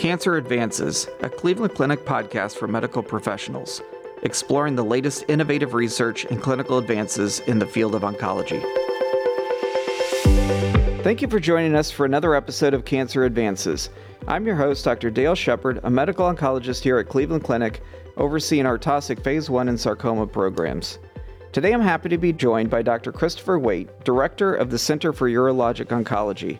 Cancer Advances, a Cleveland Clinic podcast for medical professionals, exploring the latest innovative research and clinical advances in the field of oncology. Thank you for joining us for another episode of Cancer Advances. I'm your host, Dr. Dale Shepard, a medical oncologist here at Cleveland Clinic, overseeing our Taussig Phase 1 and sarcoma programs. Today I'm happy to be joined by Dr. Christopher Weight, Director of the Center for Urologic Oncology.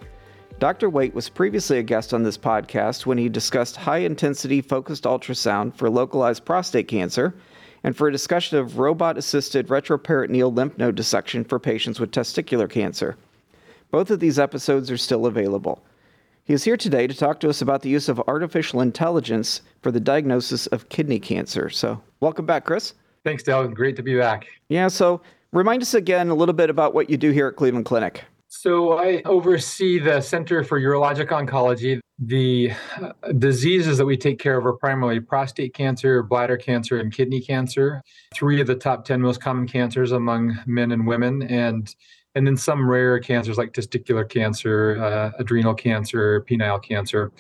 Dr. Weight was previously a guest on this podcast when he discussed high intensity focused ultrasound for localized prostate cancer and for a discussion of robot assisted retroperitoneal lymph node dissection for patients with testicular cancer. Both of these episodes are still available. He is here today to talk to us about the use of artificial intelligence for the diagnosis of kidney cancer. So, welcome back, Chris. Thanks, Dale. Great to be back. Yeah, so remind us again a little bit about what you do here at Cleveland Clinic. So I oversee the Center for Urologic Oncology. The uh, diseases that we take care of are primarily prostate cancer, bladder cancer, and kidney cancer. Three of the top 10 most common cancers among men and women, and and then some rare cancers like testicular cancer, uh, adrenal cancer, penile cancer,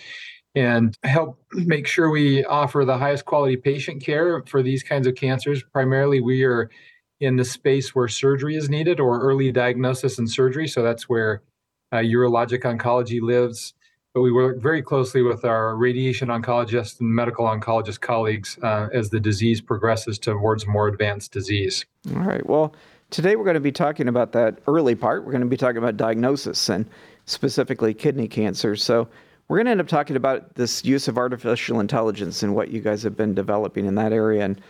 and help make sure we offer the highest quality patient care for these kinds of cancers. Primarily, we are in the space where surgery is needed or early diagnosis and surgery. So that's where uh, urologic oncology lives. But we work very closely with our radiation oncologist and medical oncologist colleagues uh, as the disease progresses towards more advanced disease. All right. Well, today we're going to be talking about that early part. We're going to be talking about diagnosis and specifically kidney cancer. So we're going to end up talking about this use of artificial intelligence and what you guys have been developing in that area. And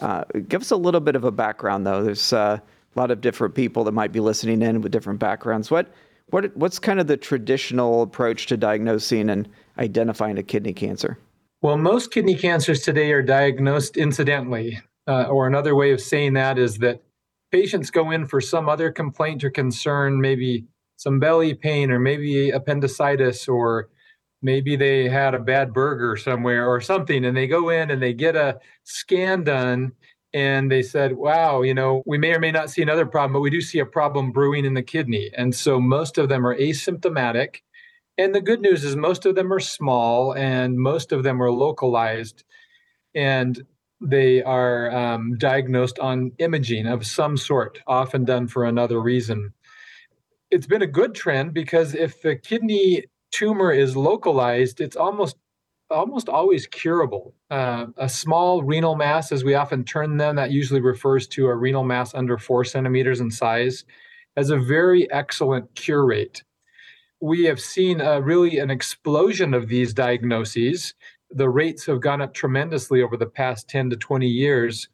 uh, give us a little bit of a background, though. There's uh, a lot of different people that might be listening in with different backgrounds. What, what, what's kind of the traditional approach to diagnosing and identifying a kidney cancer? Well, most kidney cancers today are diagnosed incidentally, uh, or another way of saying that is that patients go in for some other complaint or concern, maybe some belly pain, or maybe appendicitis, or maybe they had a bad burger somewhere or something and they go in and they get a scan done and they said wow you know we may or may not see another problem but we do see a problem brewing in the kidney. And so most of them are asymptomatic and the good news is most of them are small and most of them are localized and they are um, diagnosed on imaging of some sort often done for another reason. It's been a good trend because if the kidney tumor is localized, it's almost almost always curable. Uh, a small renal mass, as we often term them, that usually refers to a renal mass under four centimeters in size, has a very excellent cure rate. We have seen uh, really an explosion of these diagnoses. The rates have gone up tremendously over the past 10 to 20 years.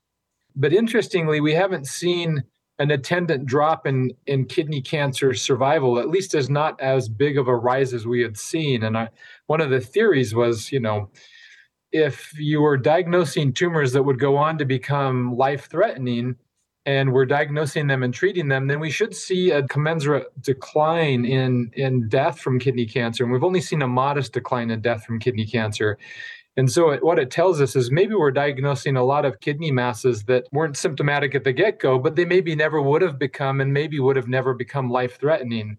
But interestingly, we haven't seen an attendant drop in in kidney cancer survival at least is not as big of a rise as we had seen. And I, one of the theories was you know if you were diagnosing tumors that would go on to become life threatening and we're diagnosing them and treating them then we should see a commensurate decline in in death from kidney cancer. And we've only seen a modest decline in death from kidney cancer and so, what it tells us is maybe we're diagnosing a lot of kidney masses that weren't symptomatic at the get go, but they maybe never would have become and maybe would have never become life threatening.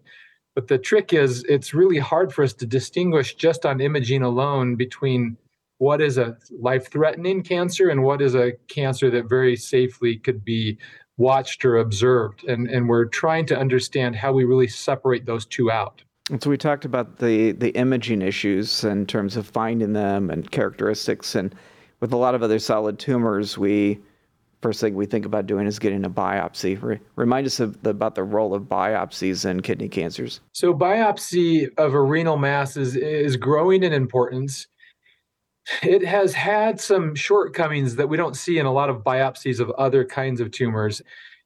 But the trick is, it's really hard for us to distinguish just on imaging alone between what is a life threatening cancer and what is a cancer that very safely could be watched or observed. And, and we're trying to understand how we really separate those two out. And so we talked about the the imaging issues in terms of finding them and characteristics, and with a lot of other solid tumors, we first thing we think about doing is getting a biopsy. Re- remind us the, about the role of biopsies in kidney cancers. So biopsy of a renal mass is is growing in importance. It has had some shortcomings that we don't see in a lot of biopsies of other kinds of tumors.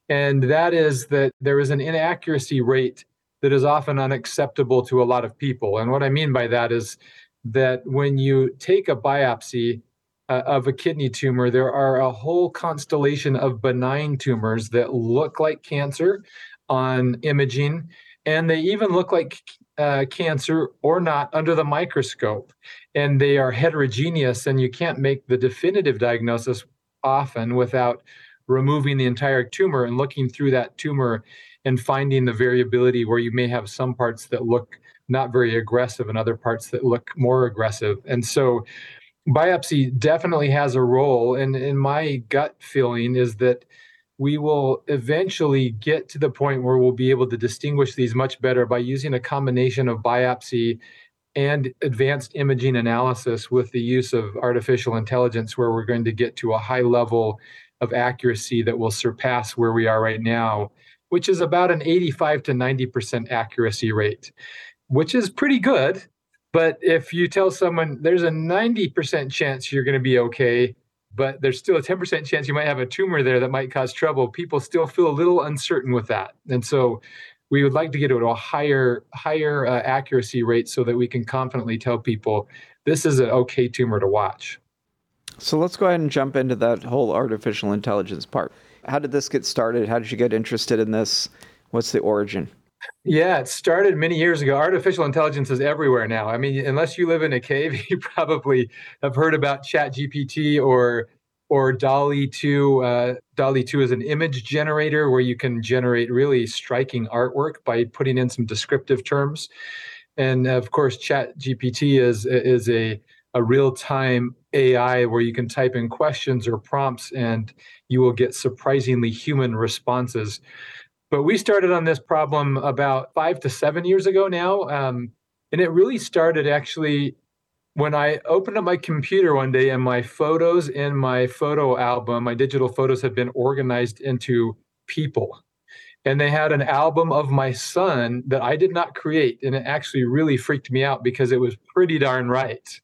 And that is that there is an inaccuracy rate that is often unacceptable to a lot of people. And what I mean by that is that when you take a biopsy uh, of a kidney tumor, there are a whole constellation of benign tumors that look like cancer on imaging, and they even look like uh, cancer or not under the microscope. And they are heterogeneous, and you can't make the definitive diagnosis often without removing the entire tumor and looking through that tumor and finding the variability where you may have some parts that look not very aggressive and other parts that look more aggressive. And so biopsy definitely has a role. And my gut feeling is that we will eventually get to the point where we'll be able to distinguish these much better by using a combination of biopsy and advanced imaging analysis with the use of artificial intelligence, where we're going to get to a high level of accuracy that will surpass where we are right now, which is about an 85 to 90% accuracy rate, which is pretty good. But if you tell someone there's a 90% chance you're going to be okay, but there's still a 10% chance you might have a tumor there that might cause trouble, people still feel a little uncertain with that. And so we would like to get to a higher higher uh, accuracy rate so that we can confidently tell people this is an okay tumor to watch. So let's go ahead and jump into that whole artificial intelligence part. How did this get started? How did you get interested in this? What's the origin? Yeah, it started many years ago. Artificial intelligence is everywhere now. I mean, unless you live in a cave, you probably have heard about ChatGPT or or DALL-E 2. Uh, DALL-E 2 is an image generator where you can generate really striking artwork by putting in some descriptive terms. And of course, ChatGPT is is a a real-time AI where you can type in questions or prompts and you will get surprisingly human responses. But we started on this problem about five to seven years ago now. Um, and it really started actually when I opened up my computer one day and my photos in my photo album, my digital photos had been organized into people. And they had an album of my son that I did not create. And it actually really freaked me out because it was pretty darn right.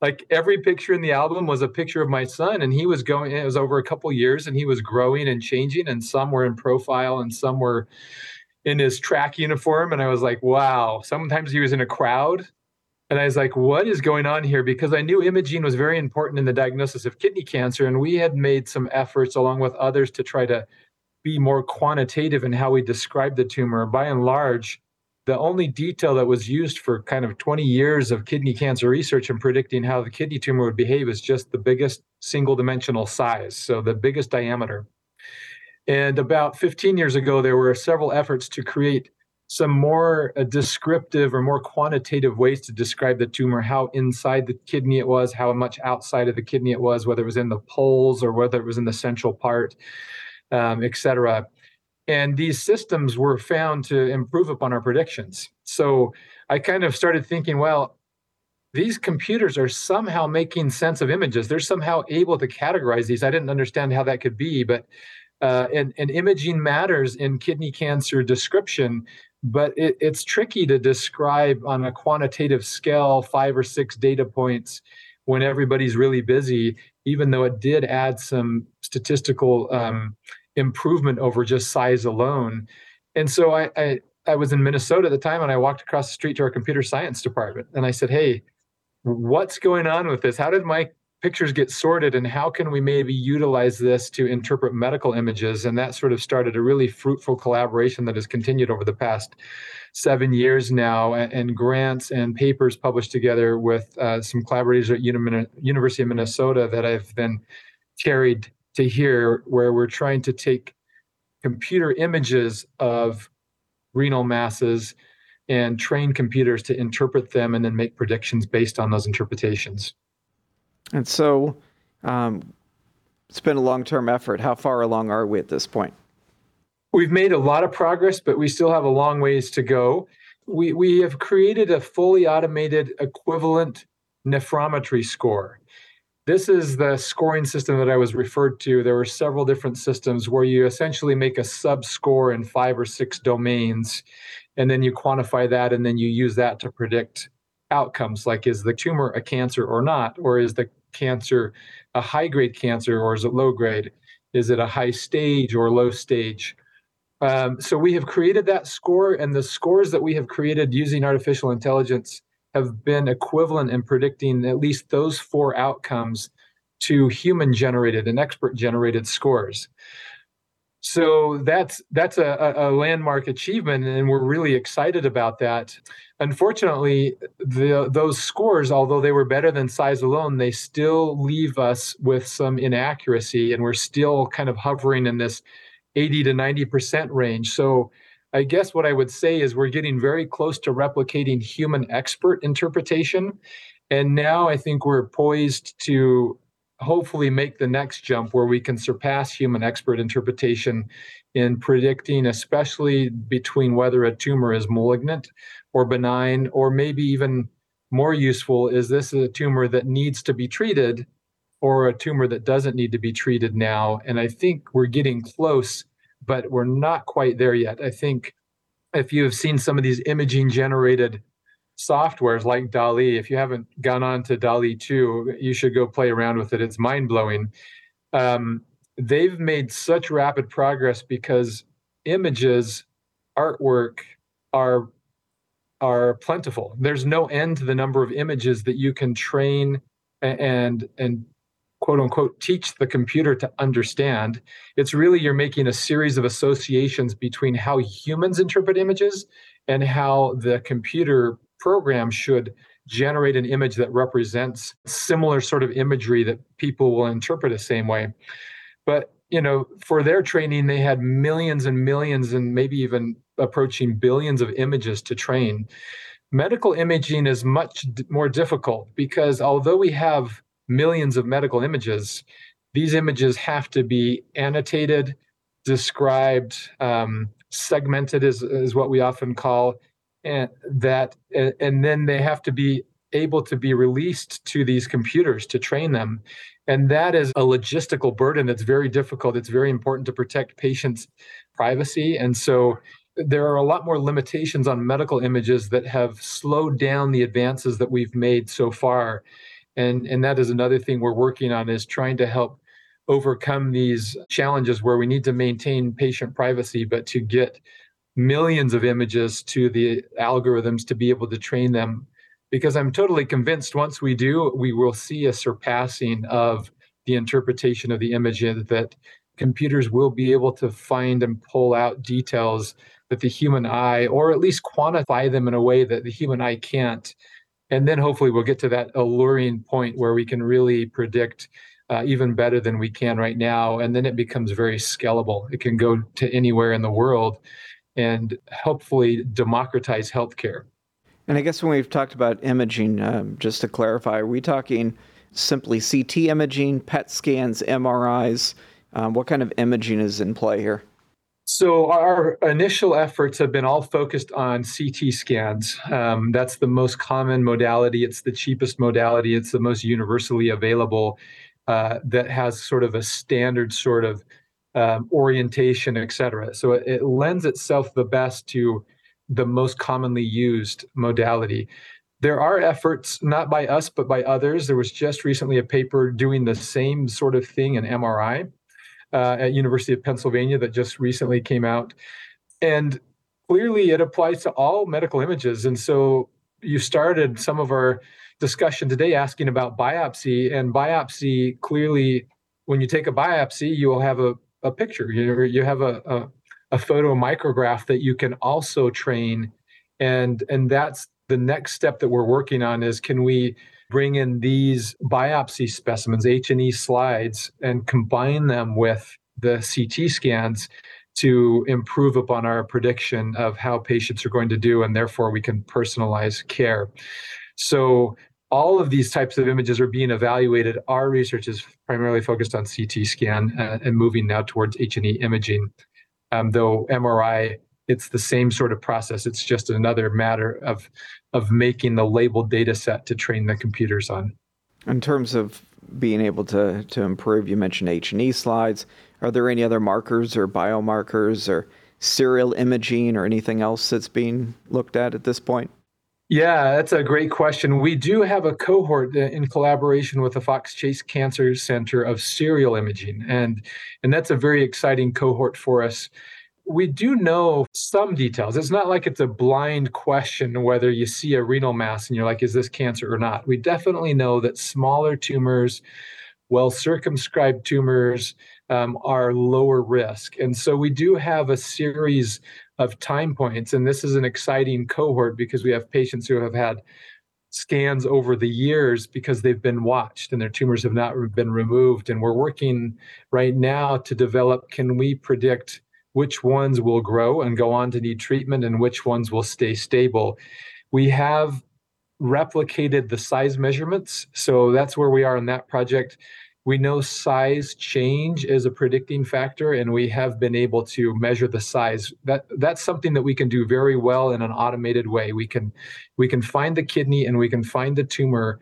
Like every picture in the album was a picture of my son, and he was going, it was over a couple years, and he was growing and changing. And some were in profile and some were in his track uniform. And I was like, wow. Sometimes he was in a crowd and I was like, what is going on here? Because I knew imaging was very important in the diagnosis of kidney cancer. And we had made some efforts along with others to try to be more quantitative in how we describe the tumor. By and large, the only detail that was used for kind of 20 years of kidney cancer research and predicting how the kidney tumor would behave is just the biggest single dimensional size, so the biggest diameter. And about 15 years ago, there were several efforts to create some more uh, descriptive or more quantitative ways to describe the tumor, how inside the kidney it was, how much outside of the kidney it was, whether it was in the poles or whether it was in the central part, um, et cetera. And these systems were found to improve upon our predictions. So I kind of started thinking, well, these computers are somehow making sense of images. They're somehow able to categorize these. I didn't understand how that could be, but uh, and, and imaging matters in kidney cancer description but it, it's tricky to describe on a quantitative scale five or six data points when everybody's really busy even though it did add some statistical um, improvement over just size alone. And so I, I i was in minnesota at the time and i walked across the street to our computer science department and i said hey what's going on with this? How did my pictures get sorted and how can we maybe utilize this to interpret medical images? And that sort of started a really fruitful collaboration that has continued over the past seven years now and, grants and papers published together with uh, some collaborators at Uni- university of minnesota that i've been carried to here where we're trying to take computer images of renal masses and train computers to interpret them and then make predictions based on those interpretations and so um, it's been a long term effort. How far along are we at this point? We've made a lot of progress, but we still have a long ways to go. We, we have created a fully automated equivalent nephrometry score. This is the scoring system that I was referred to. There were several different systems where you essentially make a sub score in five or six domains, and then you quantify that, and then you use that to predict outcomes like is the tumor a cancer or not, or is the cancer a high grade cancer or is it low grade? Is it a high stage or low stage? Um, so we have created that score, and the scores that we have created using artificial intelligence have been equivalent in predicting at least those four outcomes to human generated and expert generated scores. So that's that's a, a landmark achievement, and we're really excited about that. Unfortunately, the, those scores, although they were better than size alone, they still leave us with some inaccuracy, and we're still kind of hovering in this 80 to 90 percent range. So I guess what I would say is we're getting very close to replicating human expert interpretation. And now I think we're poised to hopefully make the next jump where we can surpass human expert interpretation in predicting, especially between whether a tumor is malignant or benign, or maybe even more useful is this a tumor that needs to be treated or a tumor that doesn't need to be treated now? And I think we're getting close, but we're not quite there yet. I think if you have seen some of these imaging generated softwares like DALL-E, if you haven't gone on to DALL-E 2, you should go play around with it. It's mind blowing. Um, they've made such rapid progress because images, artwork are are plentiful. There's no end to the number of images that you can train and and quote unquote teach the computer to understand. It's really you're making a series of associations between how humans interpret images and how the computer program should generate an image that represents similar sort of imagery that people will interpret the same way. But you know, for their training, they had millions and millions and maybe even approaching billions of images to train. Medical imaging is much more difficult because although we have millions of medical images, these images have to be annotated, described, um, segmented is, is what we often call, and that, and then they have to be able to be released to these computers to train them. And that is a logistical burden that's very difficult. It's very important to protect patients' privacy. And so there are a lot more limitations on medical images that have slowed down the advances that we've made so far and and that is another thing we're working on is trying to help overcome these challenges where we need to maintain patient privacy but to get millions of images to the algorithms to be able to train them because i'm totally convinced once we do we will see a surpassing of the interpretation of the image that computers will be able to find and pull out details that the human eye, or at least quantify them in a way that the human eye can't. And then hopefully we'll get to that alluring point where we can really predict uh, even better than we can right now. And then it becomes very scalable. It can go to anywhere in the world and hopefully democratize healthcare. And I guess when we've talked about imaging, um, just to clarify, are we talking simply CT imaging, PET scans, MRIs? Um, what kind of imaging is in play here? So our initial efforts have been all focused on CT scans. Um, that's the most common modality. It's the cheapest modality. It's the most universally available. Uh, that has sort of a standard sort of um, orientation, et cetera. So it, it lends itself the best to the most commonly used modality. There are efforts, not by us, but by others. There was just recently a paper doing the same sort of thing in MRI uh, at University of Pennsylvania that just recently came out, and clearly it applies to all medical images. And so you started some of our discussion today asking about biopsy, and biopsy clearly, when you take a biopsy, you will have a, a picture. You you have a, a a photo micrograph that you can also train, and and that's the next step that we're working on is can we bring in these biopsy specimens, H&E slides, and combine them with the CT scans to improve upon our prediction of how patients are going to do, and therefore we can personalize care. So all of these types of images are being evaluated. Our research is primarily focused on CT scan uh, and moving now towards H&E imaging. Um, though MRI, it's the same sort of process. It's just another matter of of making the labeled data set to train the computers on. In terms of being able to, to improve, you mentioned H&E slides. Are there any other markers or biomarkers or serial imaging or anything else that's being looked at at this point? Yeah, that's a great question. We do have a cohort uh, in collaboration with the Fox Chase Cancer Center of serial imaging, and and that's a very exciting cohort for us we do know some details. It's not like it's a blind question whether you see a renal mass and you're like, is this cancer or not? We definitely know that smaller tumors, well circumscribed tumors, um, are lower risk. And so we do have a series of time points. And this is an exciting cohort because we have patients who have had scans over the years because they've been watched and their tumors have not been removed. And we're working right now to develop can we predict which ones will grow and go on to need treatment and which ones will stay stable. We have replicated the size measurements. So that's where we are in that project. We know size change is a predicting factor, and we have been able to measure the size. That that's something that we can do very well in an automated way. We can we can find the kidney and we can find the tumor,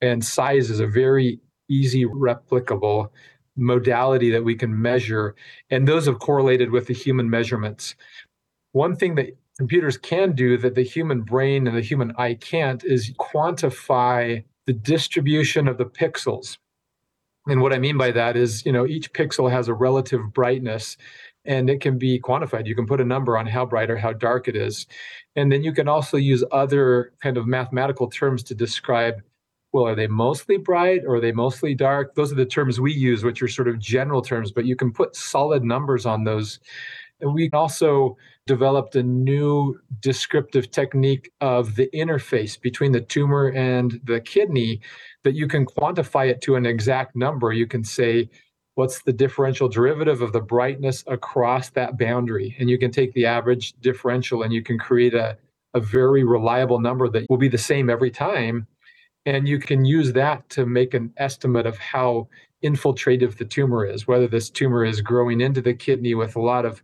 and size is a very easy replicable modality that we can measure, and those have correlated with the human measurements. One thing that computers can do that the human brain and the human eye can't is quantify the distribution of the pixels. And what I mean by that is, you know, each pixel has a relative brightness and it can be quantified. You can put a number on how bright or how dark it is. And then you can also use other kind of mathematical terms to describe well, are they mostly bright or are they mostly dark? Those are the terms we use, which are sort of general terms, but you can put solid numbers on those. And we also developed a new descriptive technique of the interface between the tumor and the kidney that you can quantify it to an exact number. You can say, what's the differential derivative of the brightness across that boundary? And you can take the average differential and you can create a, a very reliable number that will be the same every time and you can use that to make an estimate of how infiltrative the tumor is, whether this tumor is growing into the kidney with a lot of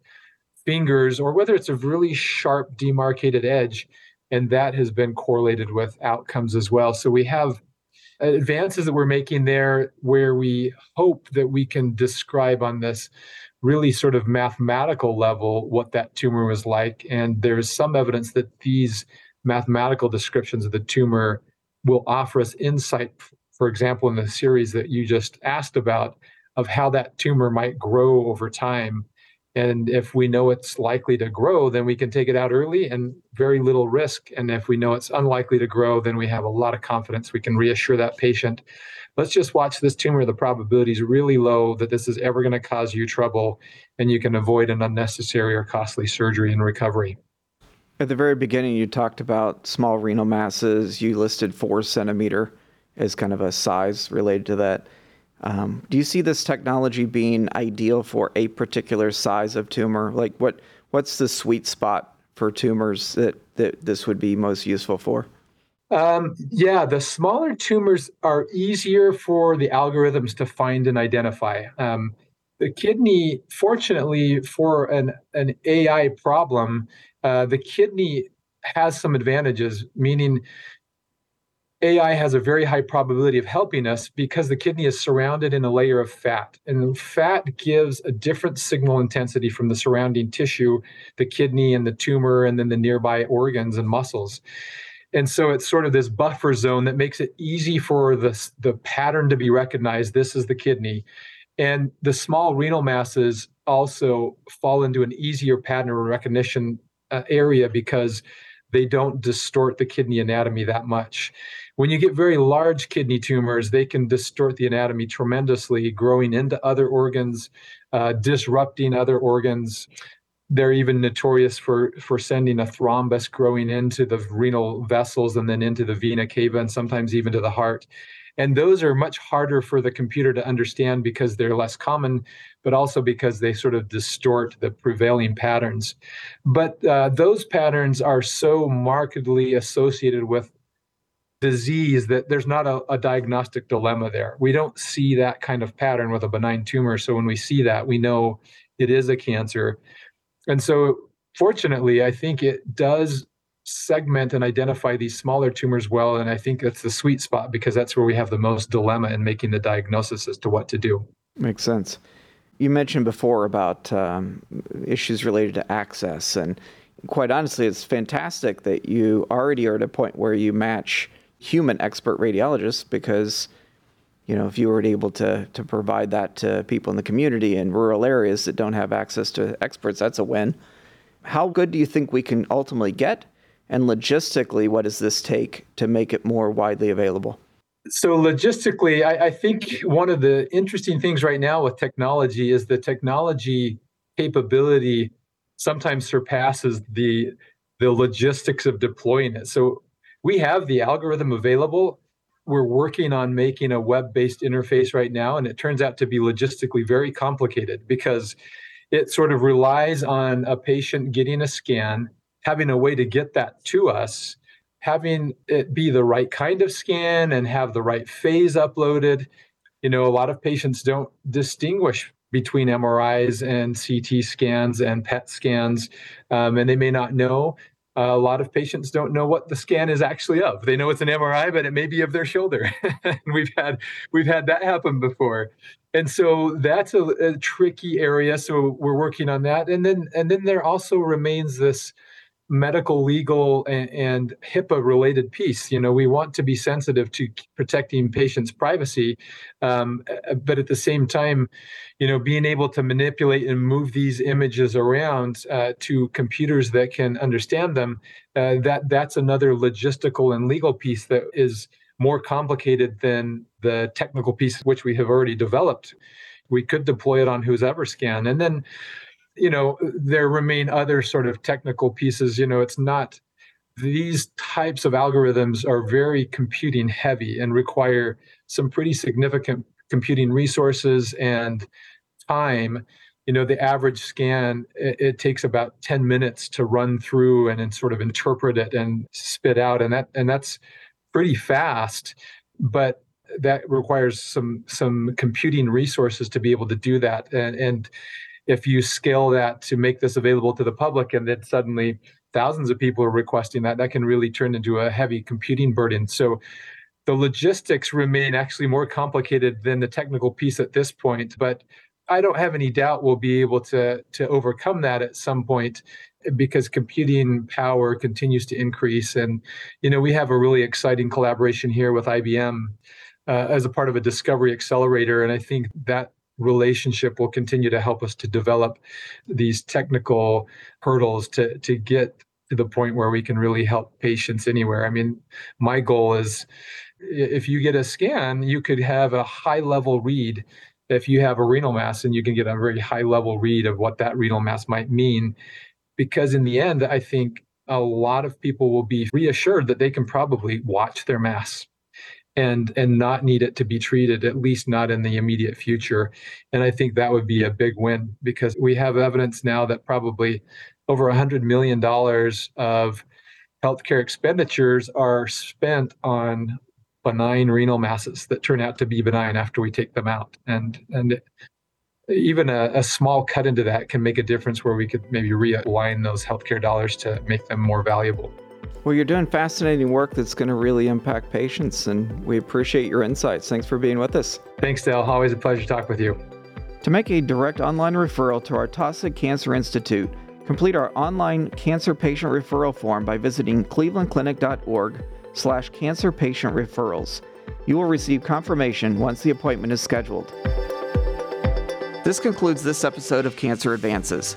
fingers or whether it's a really sharp demarcated edge. And that has been correlated with outcomes as well. So we have advances that we're making there where we hope that we can describe on this really sort of mathematical level what that tumor was like. And there's some evidence that these mathematical descriptions of the tumor will offer us insight, for example, in the series that you just asked about, of how that tumor might grow over time. And if we know it's likely to grow, then we can take it out early and very little risk. And if we know it's unlikely to grow, then we have a lot of confidence. We can reassure that patient. Let's just watch this tumor. The probability is really low that this is ever going to cause you trouble, and you can avoid an unnecessary or costly surgery and recovery. At the very beginning, you talked about small renal masses. You listed four centimeter as kind of a size related to that. Um, do you see this technology being ideal for a particular size of tumor? Like, what what's the sweet spot for tumors that, that this would be most useful for? Um, yeah, the smaller tumors are easier for the algorithms to find and identify. Um, the kidney, fortunately, for an, an AI problem, uh, the kidney has some advantages, meaning AI has a very high probability of helping us because the kidney is surrounded in a layer of fat. And fat gives a different signal intensity from the surrounding tissue, the kidney and the tumor, and then the nearby organs and muscles. And so it's sort of this buffer zone that makes it easy for the, the pattern to be recognized. This is the kidney. And the small renal masses also fall into an easier pattern of recognition uh, area because they don't distort the kidney anatomy that much. When you get very large kidney tumors, they can distort the anatomy tremendously, growing into other organs, uh, disrupting other organs. They're even notorious for, for sending a thrombus growing into the renal vessels and then into the vena cava and sometimes even to the heart. And those are much harder for the computer to understand because they're less common, but also because they sort of distort the prevailing patterns. But uh, those patterns are so markedly associated with disease that there's not a, a, diagnostic dilemma there. We don't see that kind of pattern with a benign tumor. So when we see that, we know it is a cancer. And so, fortunately, I think it does segment and identify these smaller tumors well. And I think that's the sweet spot because that's where we have the most dilemma in making the diagnosis as to what to do. Makes sense. You mentioned before about um, issues related to access. And quite honestly, it's fantastic that you already are at a point where you match human expert radiologists because you know if you were able to to provide that to people in the community in rural areas that don't have access to experts that's a win how good do you think we can ultimately get and logistically, what does this take to make it more widely available? So, logistically, I, I think one of the interesting things right now with technology is the technology capability sometimes surpasses the the logistics of deploying it. So we have the algorithm available. We're working on making a web-based interface right now, and it turns out to be logistically very complicated because it sort of relies on a patient getting a scan, having a way to get that to us, having it be the right kind of scan and have the right phase uploaded. You know, a lot of patients don't distinguish between MRIs and CT scans and PET scans, um, and they may not know. Uh, a lot of patients don't know what the scan is actually of. They know it's an MRI, but it may be of their shoulder. we've had we've had that happen before, and so that's a, a tricky area. So we're working on that, and then and then there also remains this medical, legal, and, and, HIPAA related piece. You know, we want to be sensitive to protecting patients' privacy, um, but at the same time, you know, being able to manipulate and move these images around uh, to computers that can understand them. Uh, that that's another logistical and legal piece that is more complicated than the technical piece which we have already developed. We could deploy it on who's ever scan, and then you know, there remain other sort of technical pieces. You know, it's not these types of algorithms are very computing heavy and require some pretty significant computing resources and time you know the average scan it, it, takes about 10 minutes to run through and, and sort of interpret it and spit out and that and that's pretty fast but that requires some some computing resources to be able to do that and and if you scale that to make this available to the public and then suddenly thousands of people are requesting that that can really turn into a heavy computing burden. So the logistics remain actually more complicated than the technical piece at this point but i don't have any doubt we'll be able to to overcome that at some point because computing power continues to increase. And you know we have a really exciting collaboration here with ibm uh, as a part of a discovery accelerator and i think that relationship will continue to help us to develop these technical hurdles to to get to the point where we can really help patients anywhere. I mean, my goal is if you get a scan, you could have a high level read if you have a renal mass and you can get a very high level read of what that renal mass might mean because in the end I think a lot of people will be reassured that they can probably watch their mass and and not need it to be treated at least not in the immediate future. And i think that would be a big win because we have evidence now that probably over 100 million dollars of healthcare expenditures are spent on benign renal masses that turn out to be benign after we take them out. And and even a, a, small cut into that can make a difference where we could maybe realign those healthcare dollars to make them more valuable well, you're doing fascinating work that's going to really impact patients, and we appreciate your insights. Thanks for being with us. Thanks, Dale. Always a pleasure to talk with you. To make a direct online referral to our Taussig Cancer Institute, complete our online cancer patient referral form by visiting clevelandclinic.org slash cancer patient referrals. You will receive confirmation once the appointment is scheduled. This concludes this episode of Cancer Advances.